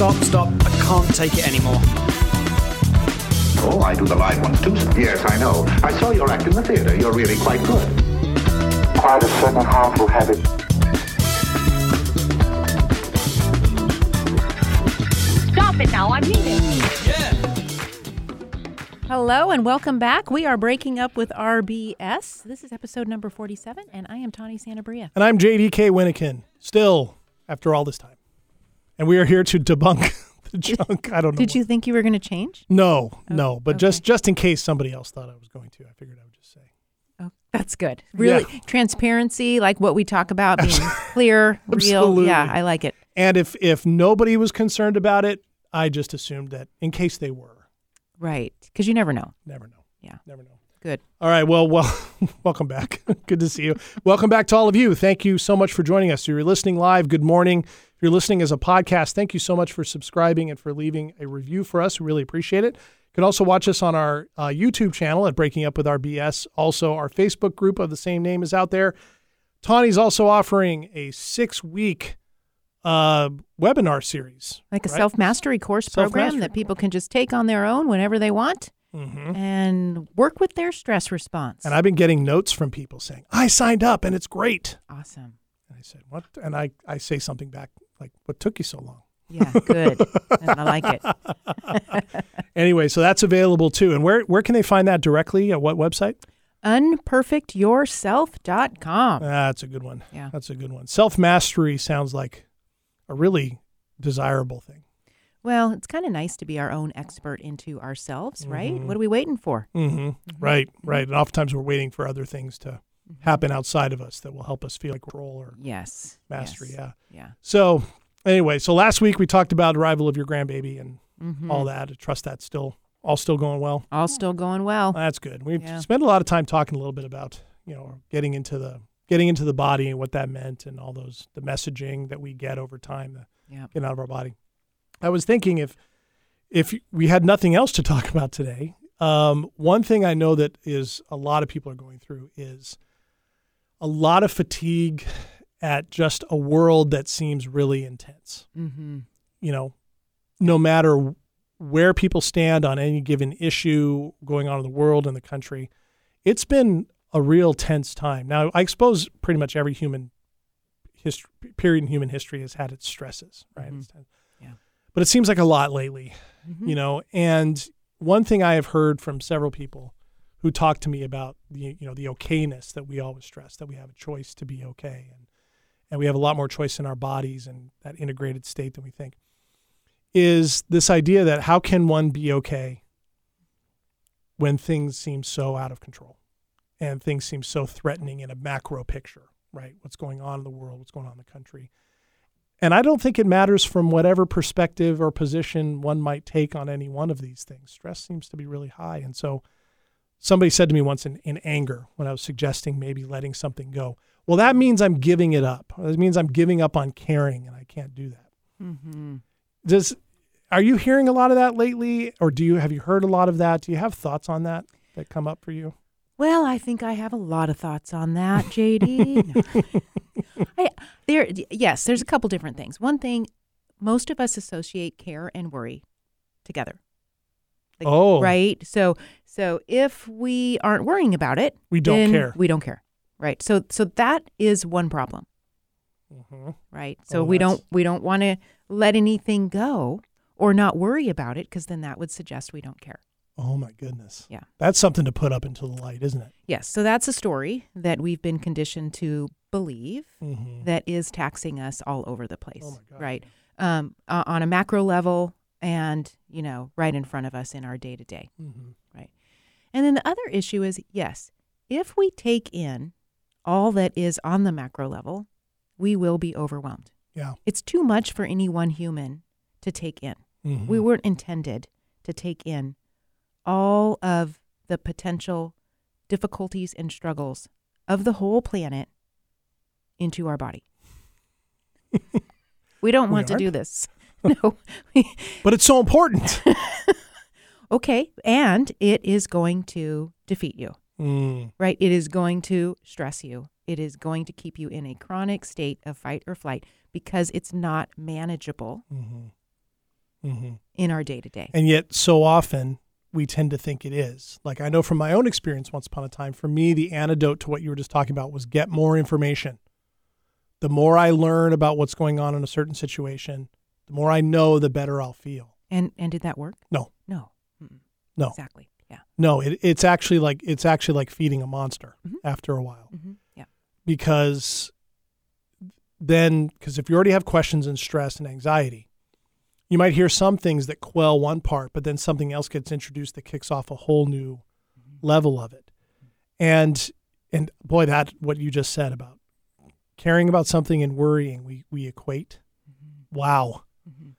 Stop, stop. I can't take it anymore. Oh, I do the live ones too. Yes, I know. I saw your act in the theater. You're really quite good. Quite a certain harmful habit. Stop it now, I mean it. Hello and welcome back. We are breaking up with RBS. This is episode number 47, and I am Tawny Santabria. And I'm JDK Winnikin, still after all this time. And we are here to debunk the junk. I don't know. Did what- you think you were going to change? No, no. But just okay. just in case somebody else thought I was going to, I figured I would just say. Oh, that's good. Really, Yeah. transparency, like what we talk about, being clear, real. Yeah, I like it. And if if nobody was concerned about it, I just assumed that in case they were, Right, because you never know. never know. Yeah. Never know. Good. All right. Well, well, welcome back. good to see you. Welcome back to all of you. Thank you so much for joining us. If you're listening live, good morning. If you're listening as a podcast, thank you so much for subscribing and for leaving a review for us. We really appreciate it. You can also watch us on our uh, YouTube channel at Breaking Up with RBS. Also, our Facebook group of the same name is out there. Tawny's also offering a six week uh, webinar series. Like a right? self mastery course program Self-mastery that people can just take on their own whenever they want Mhm. and work with their stress response. And I've been getting notes from people saying, I signed up and it's great. awesome. And I said, What? And I, I say something back like, What took you so long? Yeah, good. I like it. Anyway, so that's available too. And where, where can they find that directly? At what website? Unperfectyourself.com. That's a good one. Yeah. That's a good one. Self mastery sounds like a really desirable thing. Well, it's kind of nice to be our own expert into ourselves, right? Mm-hmm. What are we waiting for? hmm Right, right. And oftentimes we're waiting for other things to happen outside of us that will help us feel like control or Yes. mastery. yes. Yeah. Yeah. So, anyway, so last week we talked about arrival of your grandbaby and Mhm. all that. I trust that's still all still going well. All still going well. That's good. We Yeah. spent a lot of time talking a little bit about you know getting into the getting into the body and what that meant and all those the messaging that we get over time the Yeah. getting out of our body. I was thinking if if we had nothing else to talk about today, um, one thing I know that is a lot of people are going through is a lot of fatigue at just a world that seems really intense Mm-hmm. you know, no matter where people stand on any given issue going on in the world and the country, it's been a real tense time. Now, I suppose pretty much every human history, period in human history has had its stresses, right? Mhm. Yeah. But it seems like a lot lately, Mhm. you know. And one thing I have heard from several people who talked to me about the you know the okayness that we always stress that we have a choice to be okay and and we have a lot more choice in our bodies and that integrated state than we think is this idea that how can one be okay when things seem so out of control and things seem so threatening in a macro picture, right? What's going on in the world, what's going on in the country. And I don't think it matters from whatever perspective or position one might take on any one of these things. Stress seems to be really high. And so somebody said to me once in, in anger when I was suggesting maybe letting something go, well, that means I'm giving it up. That means I'm giving up on caring, and I can't do that. Mm-hmm. Does are you hearing a lot of that lately, or do you have you heard a lot of that? Do you have thoughts on that that come up for you? Well, I think I have a lot of thoughts on that, JD. I, there, yes, there's a couple different things. One thing, most of us associate care and worry together. Like, Oh. right. So, so if we aren't worrying about it, We don't care. We don't care. Right. So, so that is one problem. Mm-hmm. Right. So Oh, we that's- don't we don't want to let anything go or not worry about it because then that would suggest we don't care. Oh my goodness. Yeah. That's something to put up into the light, isn't it? Yes. So that's a story that we've been conditioned to believe Mm-hmm. that is taxing us all over the place. Oh my God. Right. Um, uh, on a macro level and, you know, right in front of us in our day to day. Mm-hmm. Right. And then the other issue is yes, if we take in all that is on the macro level, we will be overwhelmed. Yeah. It's too much for any one human to take in. Mhm. We weren't intended to take in all of the potential difficulties and struggles of the whole planet into our body. we don't We want to do this. No. But it's so important. okay. And it is going to defeat you, mm. right? It is going to stress you. It is going to keep you in a chronic state of fight or flight because it's not manageable. hmm hmm in our day to day. And yet, so often we tend to think it is. Like I know from my own experience once upon a time, for me, the antidote to what you were just talking about was get more information. The more I learn about what's going on in a certain situation, the more I know, the better I'll feel. And and did that work? No, No. Mm-mm. no, Exactly. Yeah. no. It, it's actually like it's actually like feeding a monster Mhm. after a while hmm Yeah. because then because if you already have questions and stress and anxiety you might hear some things that quell one part but then something else gets introduced that kicks off a whole new level of it and and boy that what you just said about caring about something and worrying we we equate wow Mhm.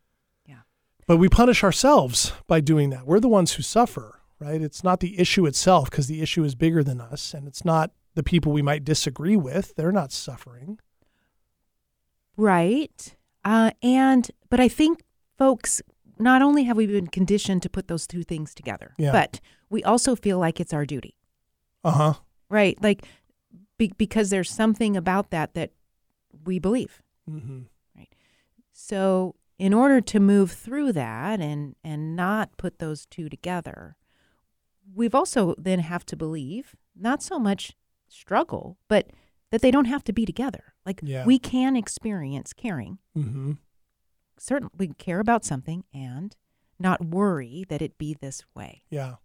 Yeah. but we punish ourselves by doing that we're the ones who suffer right it's not the issue itself because the issue is bigger than us and it's not the people we might disagree with they're not suffering Right. Uh, and but I think folks not only have we been conditioned to put those two things together, Yeah. but we also feel like it's our duty, uh-huh right? Like be, because there's something about that that we believe. mm-hmm. Right. So in order to move through that and and not put those two together, we've also then have to believe not so much struggle, but that they don't have to be together. Like Yeah. we can experience caring Mm-hmm. certain we care about something and not worry that it be this way. yeah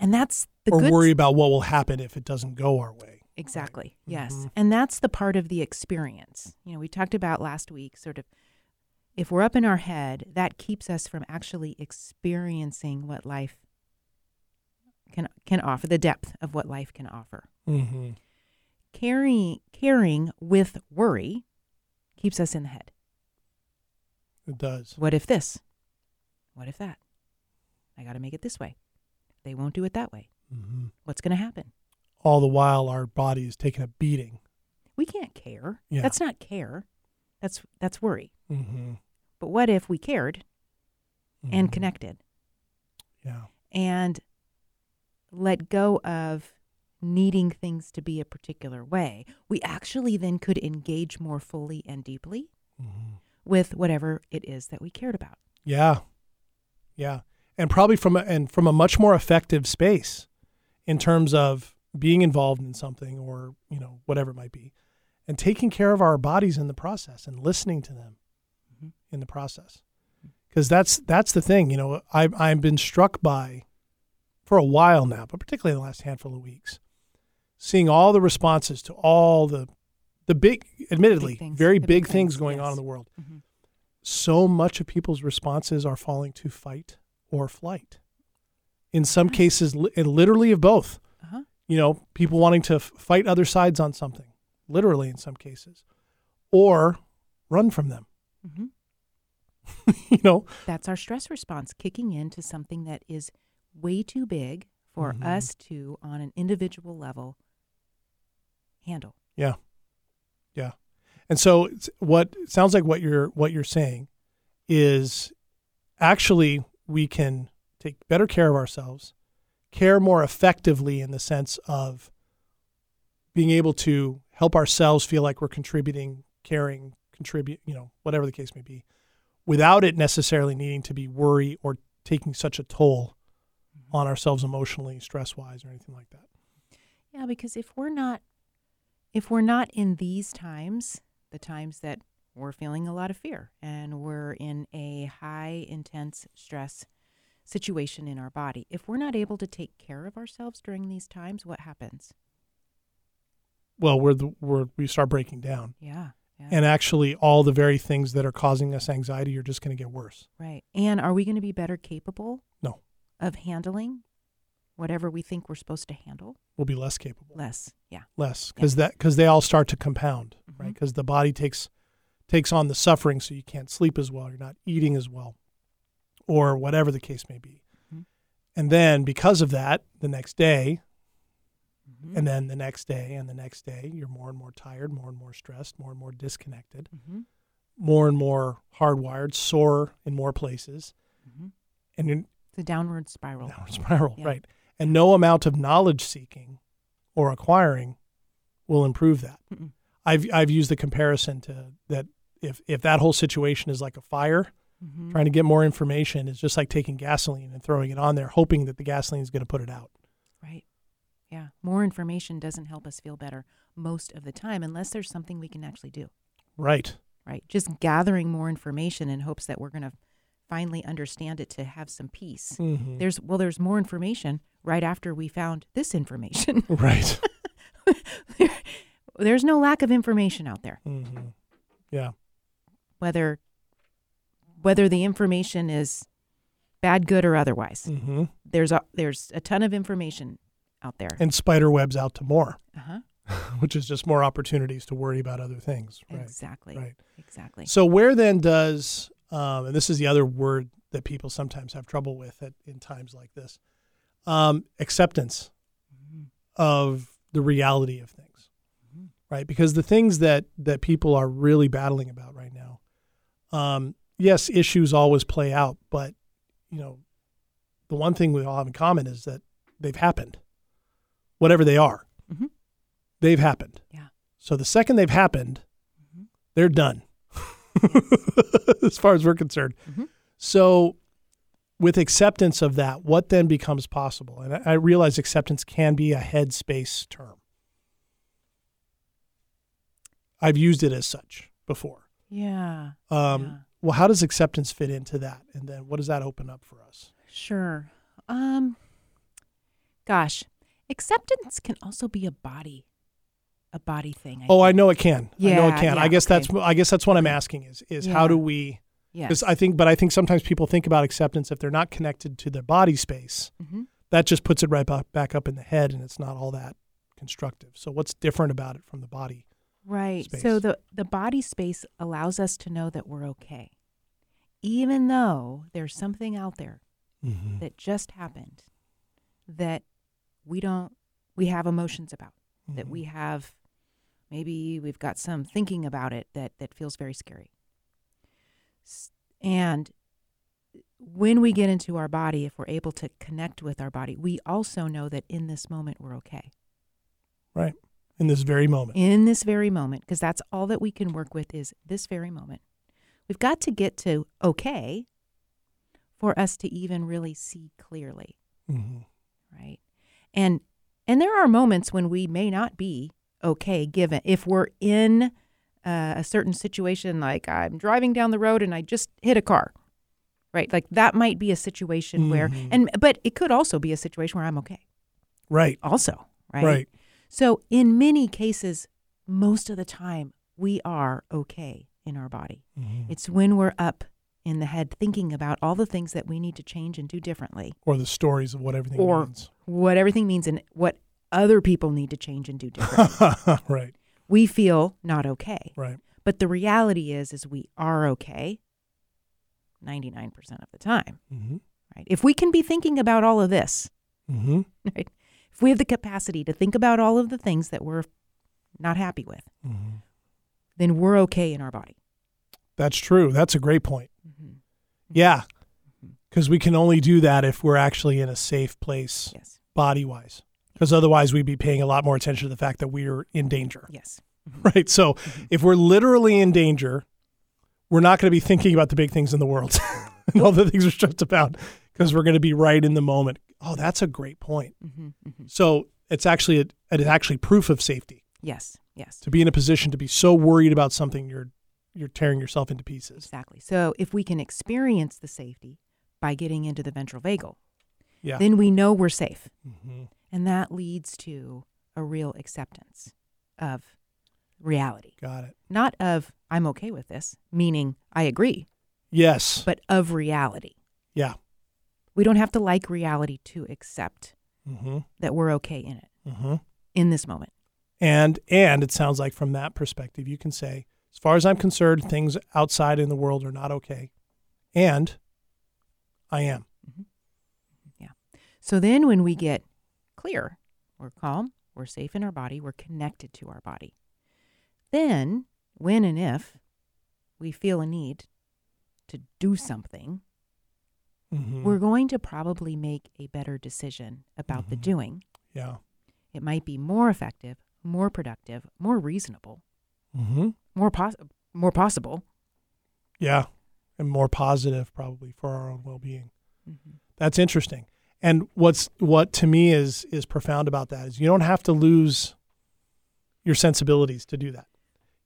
And that's the or good worry about what will happen if it doesn't go our way Exactly. Yes. Mhm. And that's the part of the experience. You know, we talked about last week sort of if we're up in our head, that keeps us from actually experiencing what life can can offer, the depth of what life can offer. mm-hmm. Caring caring with worry keeps us in the head. it does What if this? What if that? I got to make it this way. They won't do it that way. mm-hmm. What's going to happen? all the while our body is taking a beating We can't care. Yeah. That's not care. That's that's worry. mm-hmm. But what if we cared and Mhm. connected yeah and let go of needing things to be a particular way? We actually then could engage more fully and deeply mm-hmm. with whatever it is that we cared about. Yeah, yeah, and probably from a, and from a much more effective space in terms of being involved in something or you know whatever it might be, and taking care of our bodies in the process and listening to them. In the process, because that's that's the thing. You know, I've I've been struck by for a while now, but particularly in the last handful of weeks, seeing all the responses to all the the big, admittedly, things, very big, big things things, going on in the world Mhm. so much of people's responses are falling to fight or flight. In some Yes. cases, li- and literally of both. Uh-huh. You know, people wanting to f- fight other sides on something, literally in some cases, or run from them. Mhm. you know, That's our stress response kicking into something that is way too big for Mhm. us to, on an individual level, handle. yeah, yeah. And so, it's, what sounds like what you're what you're saying is actually we can take better care of ourselves, care more effectively in the sense of being able to help ourselves feel like we're contributing, caring, contribute, you know, whatever the case may be, without it necessarily needing to be worry or taking such a toll mm-hmm. on ourselves emotionally, stress wise, or anything like that. Yeah, because if we're not if we're not in these times, the times that we're feeling a lot of fear and we're in a high intense stress situation in our body, if we're not able to take care of ourselves during these times, what happens? Well, we're the, we're we start breaking down, Yeah. Yeah. and actually, all the very things that are causing us anxiety are just going to get worse. right. And are we going to be better capable No, of handling whatever we think we're supposed to handle? we'll be less capable. Less. Yeah. less because that because they all start to compound right Mhm. because the body takes takes on the suffering so you can't sleep as well you're not eating as well or whatever the case may be Mhm. and then because of that the next day Mhm. and then the next day and the next day you're more and more tired more and more stressed more and more disconnected Mhm. more and more hardwired sore in more places Mhm. and in It's a downward spiral. downward spiral Yeah. right and no amount of knowledge seeking or acquiring will improve that Mm-mm. I've I've used the comparison to that if if that whole situation is like a fire Mhm. Trying to get more information is just like taking gasoline and throwing it on there, hoping that the gasoline is going to put it out. Right. Yeah. More information doesn't help us feel better most of the time unless there's something we can actually do. Right. Right. Just gathering more information in hopes that we're going to finally understand it to have some peace. Mhm. There's well there's more information right after we found this information. Right. There- there's no lack of information out there. hmm Yeah. Whether whether the information is bad, good or otherwise. hmm There's a there's a ton of information out there. And spider webs out to more, uh-huh. which is just more opportunities to worry about other things. Right. Exactly. Right. Exactly. So where then does um, and this is the other word that people sometimes have trouble with at, in times like this, um, acceptance of the reality of things, right? Because the things that that people are really battling about right now, um, yes, issues always play out, but you know, the one thing we all have in common is that they've happened, whatever they are, Mhm. they've happened. Yeah. So the second they've happened, they're done, as far as we're concerned. Mhm. So, with acceptance of that, what then becomes possible? And I, I realize acceptance can be a headspace term. I've used it as such before. Yeah. Um, Yeah. Well, how does acceptance fit into that? And then what does that open up for us? Sure. Um gosh, acceptance can also be a body a body thing. Oh, I know it can. I know Yeah, it can. I yeah, guess that's. I guess that's what I'm asking is is how do we Yes. I think but I think sometimes people think about acceptance if they're not connected to their body space. Mhm. That just puts it right back, back up in the head and it's not all that constructive. So what's different about it from the body? Right. space. So the the body space allows us to know that we're okay. Even though there's something out there Mm-hmm. that just happened that we don't we have emotions about. That Mm-hmm. we have maybe we've got some thinking about it that that feels very scary. And when we get into our body, if we're able to connect with our body, we also know that in this moment we're okay. Right. In this very moment. in this very moment, because that's all that we can work with is this very moment. We've got to get to okay for us to even really see clearly, hmm right? And and there are moments when we may not be okay given if we're in uh, a certain situation like I'm driving down the road and I just hit a car. Right? Like that might be a situation where Mhm. and but it could also be a situation where I'm okay Right. also, right? Right. So, in many cases, most of the time, we are okay in our body. Mhm. It's when we're up in the head thinking about all the things that we need to change and do differently, Or the stories of what everything or means. what everything means and what other people need to change and do differently. right. we feel not okay. Right. But the reality is is we are okay 99% of the time, Mm-hmm. right? If we can be thinking about all of this, Mm-hmm. right? If we have the capacity to think about all of the things that we're not happy with, Mm-hmm. then we're okay in our body. That's true. That's a great point. Mm-hmm. Yeah. Because we can only do that if we're actually in a safe place Yes. body wise. Because otherwise, we'd be paying a lot more attention to the fact that we're in danger. Yes. Right. So Mm-hmm. if we're literally in danger, we're not going to be thinking about the big things in the world and all the things we're stressed about because we're going to be right in the moment. Oh, that's a great point. hmm hmm So it's actually a, it's actually proof of safety Yes. Yes. to be in a position to be so worried about something you're you're tearing yourself into pieces. Exactly. So if we can experience the safety by getting into the ventral vagal, Yeah. then we know we're safe. hmm And that leads to a real acceptance of reality. Got it. Not of, I'm okay with this, meaning I agree, Yes. but of reality. yeah. We don't have to like reality to accept hmm that we're okay in it hmm in this moment. And and it sounds like from that perspective, you can say, as far as I'm concerned, things outside in the world are not okay, and I am. Yeah. So then when we get clear, we're calm, we're safe in our body, we're connected to our body. Then, when and if we feel a need to do something, Mhm. we're going to probably make a better decision about the Mhm. doing. yeah. It might be more effective, more productive, more reasonable, hmm more pos- more possible. Yeah. and more positive probably for our own well-being. Mhm. That's interesting. And what's what to me is is profound about that is you don't have to lose your sensibilities to do that.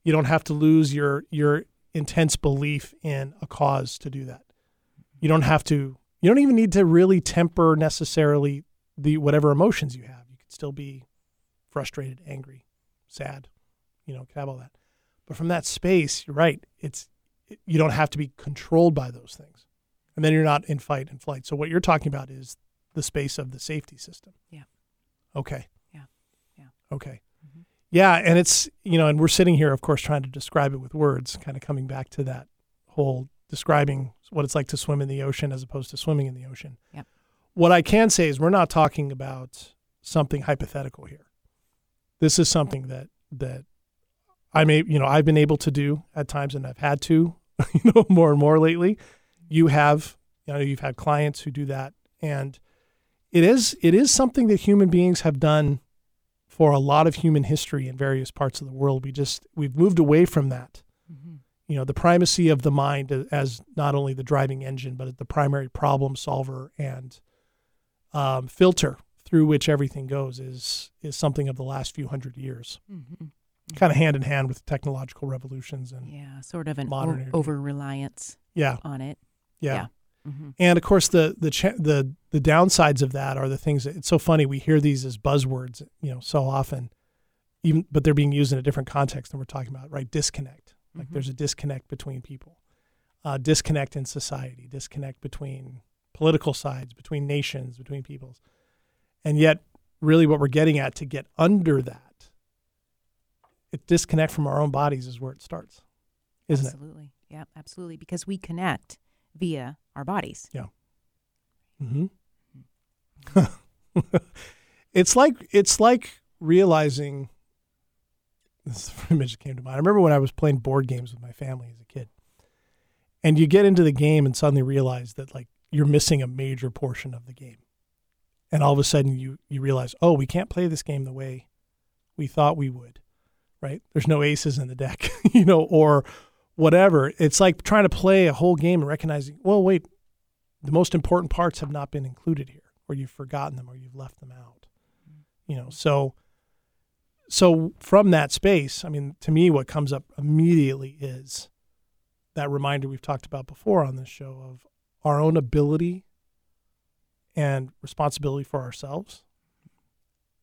You don't have to lose your your intense belief in a cause to do that. You don't have to you don't even need to really temper necessarily the whatever emotions you have. You can still be frustrated, angry, sad, you know, can have all that. But from that space, you're right. It's you don't have to be controlled by those things. And then you're not in fight and flight. So what you're talking about is the space of the safety system. Yeah. Okay. Yeah. Yeah. Okay. Mm-hmm. Yeah, and it's you know, and we're sitting here, of course, trying to describe it with words, kind of coming back to that whole describing what it's like to swim in the ocean as opposed to swimming in the ocean. Yep. What I can say is we're not talking about something hypothetical here. This is something that that I may you know I've been able to do at times, and I've had to, you know, more and more lately. You have you know you've had clients who do that, and it is it is something that human beings have done for a lot of human history in various parts of the world. We just we've moved away from that. Mhm. You know, the primacy of the mind as not only the driving engine, but the primary problem solver and um, filter through which everything goes is is something of the last few hundred years, Mhm. Kind of hand in hand with technological revolutions and Yeah, sort of an Modernity. over reliance yeah, on it. yeah. hmm And of course, the the cha- the the downsides of that are the things that it's so funny. We hear these as buzzwords, you know, so often, even but they're being used in a different context than we're talking about, right? Disconnect. Like Mhm. there's a disconnect between people, uh, disconnect in society, disconnect between political sides, between nations, between peoples, and yet, really, what we're getting at to get under that, it disconnect from our own bodies is where it starts, isn't it? absolutely. Yeah, absolutely. Because we connect via our bodies. hmm it's like it's like realizing this image came to mind. I remember when I was playing board games with my family as a kid, and you get into the game and suddenly realize that like you're missing a major portion of the game, and all of a sudden you you realize, oh, we can't play this game the way we thought we would, right? There's no aces in the deck, you know, or whatever. It's like trying to play a whole game and recognizing, well, wait, the most important parts have not been included here or you've forgotten them or you've left them out you know so so from that space i mean to me what comes up immediately is that reminder we've talked about before on this show of our own ability and responsibility for ourselves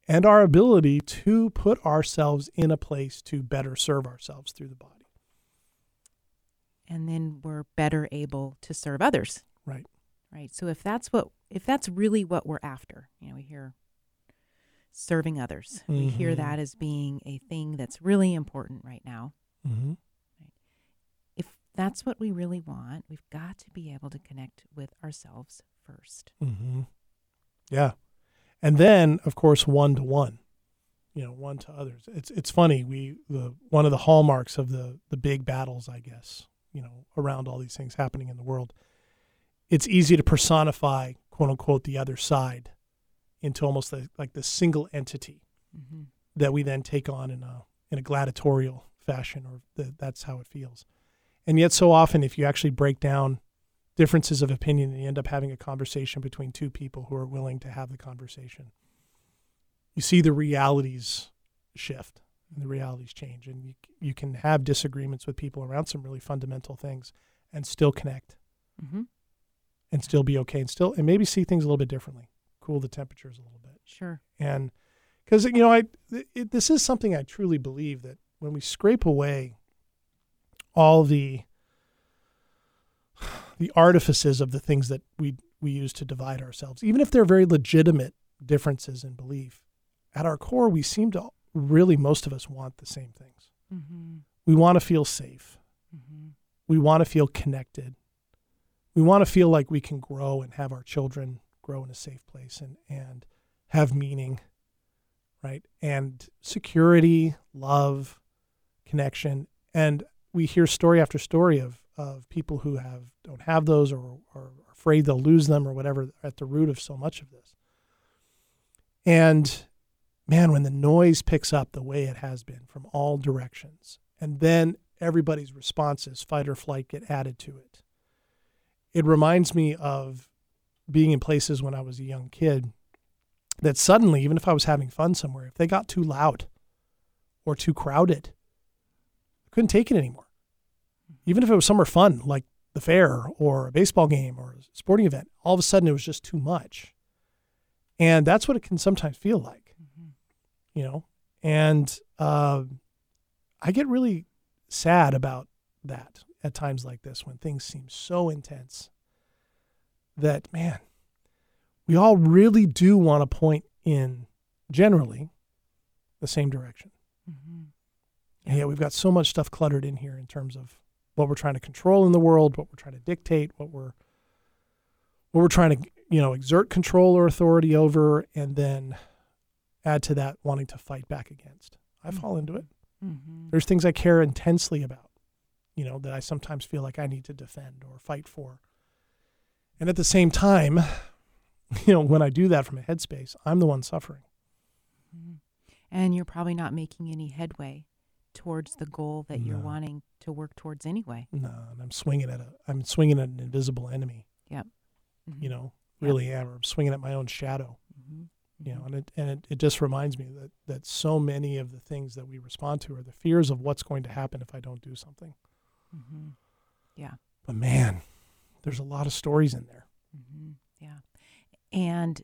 and our ability to put ourselves in a place to better serve ourselves through the body And then we're better able to serve others. right Right. So if that's what if that's really what we're after, you know, we hear serving others. We hear Mhm. that as being a thing that's really important right now. mm-hmm. If that's what we really want, we've got to be able to connect with ourselves first. Mm-hmm. Yeah, and then of course one to one, you know, one to others. It's it's funny. We the one of the hallmarks of the the big battles, I guess, you know, around all these things happening in the world. It's easy to personify quote unquote the other side into almost like this single entity Mm-hmm. that we then take on in a in a gladiatorial fashion, or the, that's how it feels. And yet, so often, if you actually break down differences of opinion, and you end up having a conversation between two people who are willing to have the conversation, you see the realities shift and the realities change, and you you can have disagreements with people around some really fundamental things, and still connect, Mm-hmm. and still be okay, and still and maybe see things a little bit differently, cool the temperatures a little bit Sure. and because you know I it, this is something I truly believe that when we scrape away all the the artifices of the things that we we use to divide ourselves, even if they're very legitimate differences in belief, at our core we seem to really most of us want the same things. Mm-hmm. We want to feel safe. Mm-hmm. We want to feel connected. We want to feel like we can grow and have our children grow in a safe place and, and have meaning, right? And security, love, connection. And we hear story after story of, of people who have don't have those or, or are afraid they'll lose them or whatever at the root of so much of this. And man, when the noise picks up the way it has been from all directions, and then everybody's responses, fight or flight, get added to it. it reminds me of being in places when I was a young kid that suddenly, even if I was having fun somewhere, if they got too loud or too crowded, I couldn't take it anymore. Even if it was somewhere fun, like the fair or a baseball game or a sporting event, all of a sudden it was just too much. And that's what it can sometimes feel like, you know? And uh, I get really sad about that at times like this when things seem so intense that, man, we all really do want to point in generally the same direction. And yet we've got so much stuff cluttered in here in terms of what we're trying to control in the world, what we're trying to dictate, what we're what we're trying to, you know, exert control or authority over, and then add to that wanting to fight back against. I fall into it. Mm-hmm. There's things I care intensely about, you know, that I sometimes feel like I need to defend or fight for. And at the same time, you know, when I do that from a headspace, I'm the one suffering. And you're probably not making any headway towards the goal that you're No. wanting to work towards anyway. No, and I'm swinging at a, I'm swinging at an invisible enemy. Yep. You know, really am. I'm swinging at my own shadow. Mm-hmm. You know, and it and it, it just reminds me that that so many of the things that we respond to are the fears of what's going to happen if I don't do something. Mm-hmm. Yeah. But man, there's a lot of stories in there. Mm-hmm. Yeah. And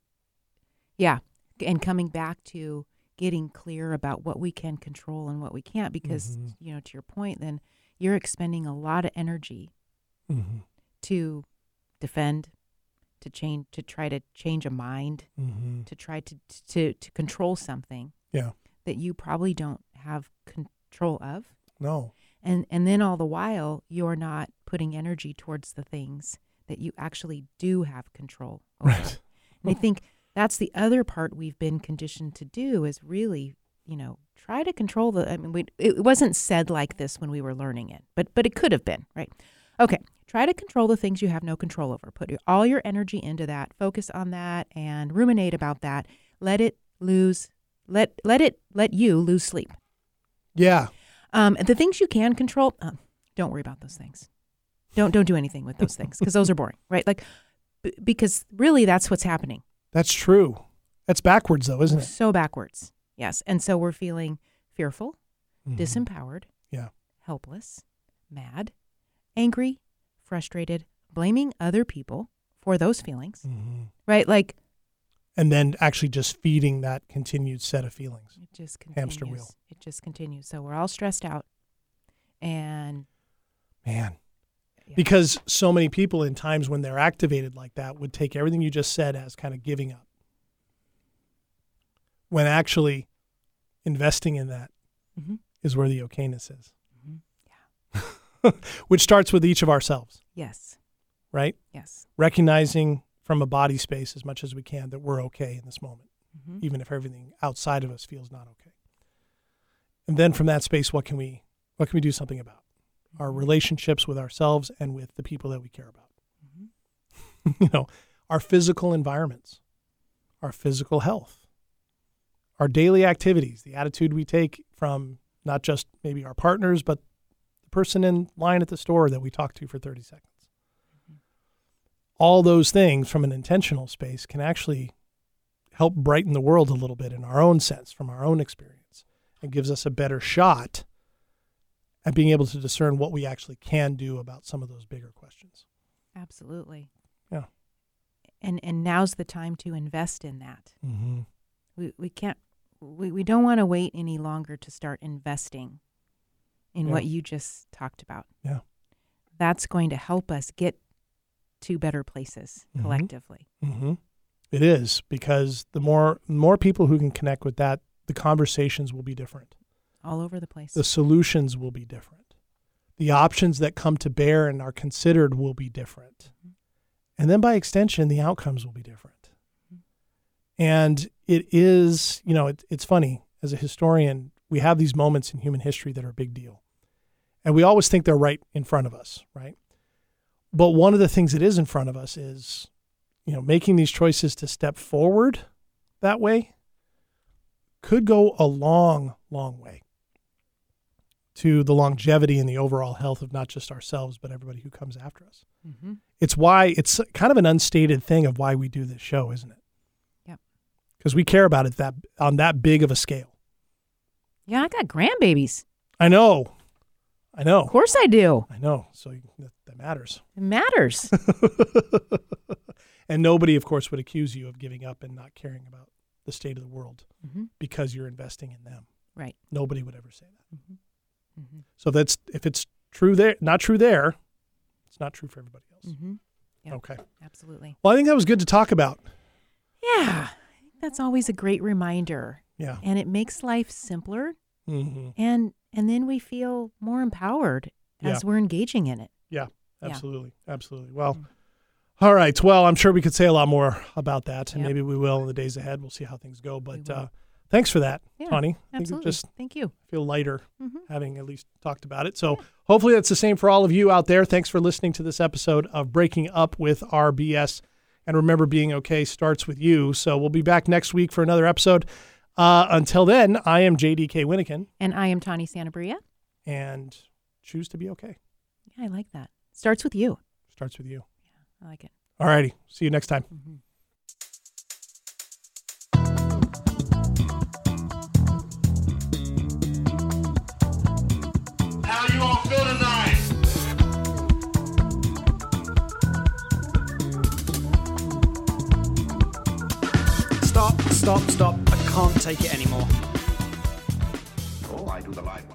yeah, and coming back to getting clear about what we can control and what we can't, because, Mhm. you know, to your point, then you're expending a lot of energy Mm-hmm. to defend, to change, to try to change a mind, Mm-hmm. to try to, to, to control something Yeah. that you probably don't have control of. No. and and then all the while you're not putting energy towards the things that you actually do have control over. Right. And I think that's the other part we've been conditioned to do is really, you know, try to control the. I mean, we, it wasn't said like this when we were learning it, but but it could have been, right? Okay, try to control the things you have no control over. Put all your energy into that. Focus on that and ruminate about that. Let it lose. Let let it let you lose sleep. Yeah. Um, the things you can control, um, don't worry about those things. Don't don't do anything with those things because those are boring, right? Like b- because really that's what's happening. That's true. That's backwards though, isn't it? So backwards, yes. And so we're feeling fearful, Mhm. disempowered, Yeah. helpless, mad, angry, frustrated, blaming other people for those feelings, Mhm. right? Like And then actually just feeding that continued set of feelings. it just continues. Hamster wheel. It just continues. So we're all stressed out, and Man. Yeah. Because so many people in times when they're activated like that would take everything you just said as kind of giving up. When actually investing in that is Mhm. where the okayness is. Mhm. Which starts with each of ourselves, yes, right? yes, Recognizing from a body space as much as we can that we're okay in this moment, Mhm. even if everything outside of us feels not okay. And then from that space, what can we what can we do something about? Our relationships with ourselves and with the people that we care about. Mm-hmm. you know, our physical environments, our physical health, our daily activities, the attitude we take from not just maybe our partners, but the person in line at the store that we talk to for 30 seconds. Mm-hmm. All those things from an intentional space can actually help brighten the world a little bit in our own sense, from our own experience, and gives us a better shot at being able to discern what we actually can do about some of those bigger questions. absolutely. Yeah. And and now's the time to invest in that. Mm-hmm. We we can't we, we don't want to wait any longer to start investing in Yeah. what you just talked about. Yeah. That's going to help us get to better places Mhm. collectively. Mm-hmm. It is because the more more people who can connect with that, the conversations will be different. All over the place. The solutions will be different. The options that come to bear and are considered will be different. Mm-hmm. And then by extension, the outcomes will be different. Mm-hmm. And it is, you know, it, it's funny as a historian, we have these moments in human history that are a big deal. And we always think they're right in front of us, right? But one of the things that is in front of us is, you know, making these choices to step forward that way could go a long, long way. To the longevity and the overall health of not just ourselves, but everybody who comes after us. Mm-hmm. It's why it's kind of an unstated thing of why we do this show, isn't it? Yeah. Because we care about it that on that big of a scale. Yeah, I got grandbabies. I know. I know. Of course I do. I know. So that, that matters. It matters. and nobody, of course, would accuse you of giving up and not caring about the state of the world Mhm. because you're investing in them. Right. Nobody would ever say that. Mm-hmm. So that's if it's true there, not true there, it's not true for everybody else. Mm-hmm. Yeah. Okay. Absolutely. Well, I think that was good to talk about. Yeah. I think that's always a great reminder. Yeah. And it makes life simpler hmm and and then we feel more empowered as Yeah. we're engaging in it. Yeah. Yeah. Absolutely. Absolutely. Well. Mm. All right. Well, I'm sure we could say a lot more about that, and Yep. maybe we will in the days ahead. We'll see how things go. But uh, thanks for that, Yeah, Tawny. I think it Absolutely. just Thank you. feel lighter Mhm. having at least talked about it. So hopefully that's the same for all of you out there. Thanks for listening to this episode of Breaking Up with RBS. And remember, being okay starts with you. So we'll be back next week for another episode. Uh, until then, I am JDK Winnikin, And I am Tawny Santabria. and choose to be okay. Yeah, I like that. Starts with you. Starts with you. Yeah, I like it. All righty. See you next time. Mm-hmm. Stop, stop, stop. I can't take it anymore. Oh, I do the live one.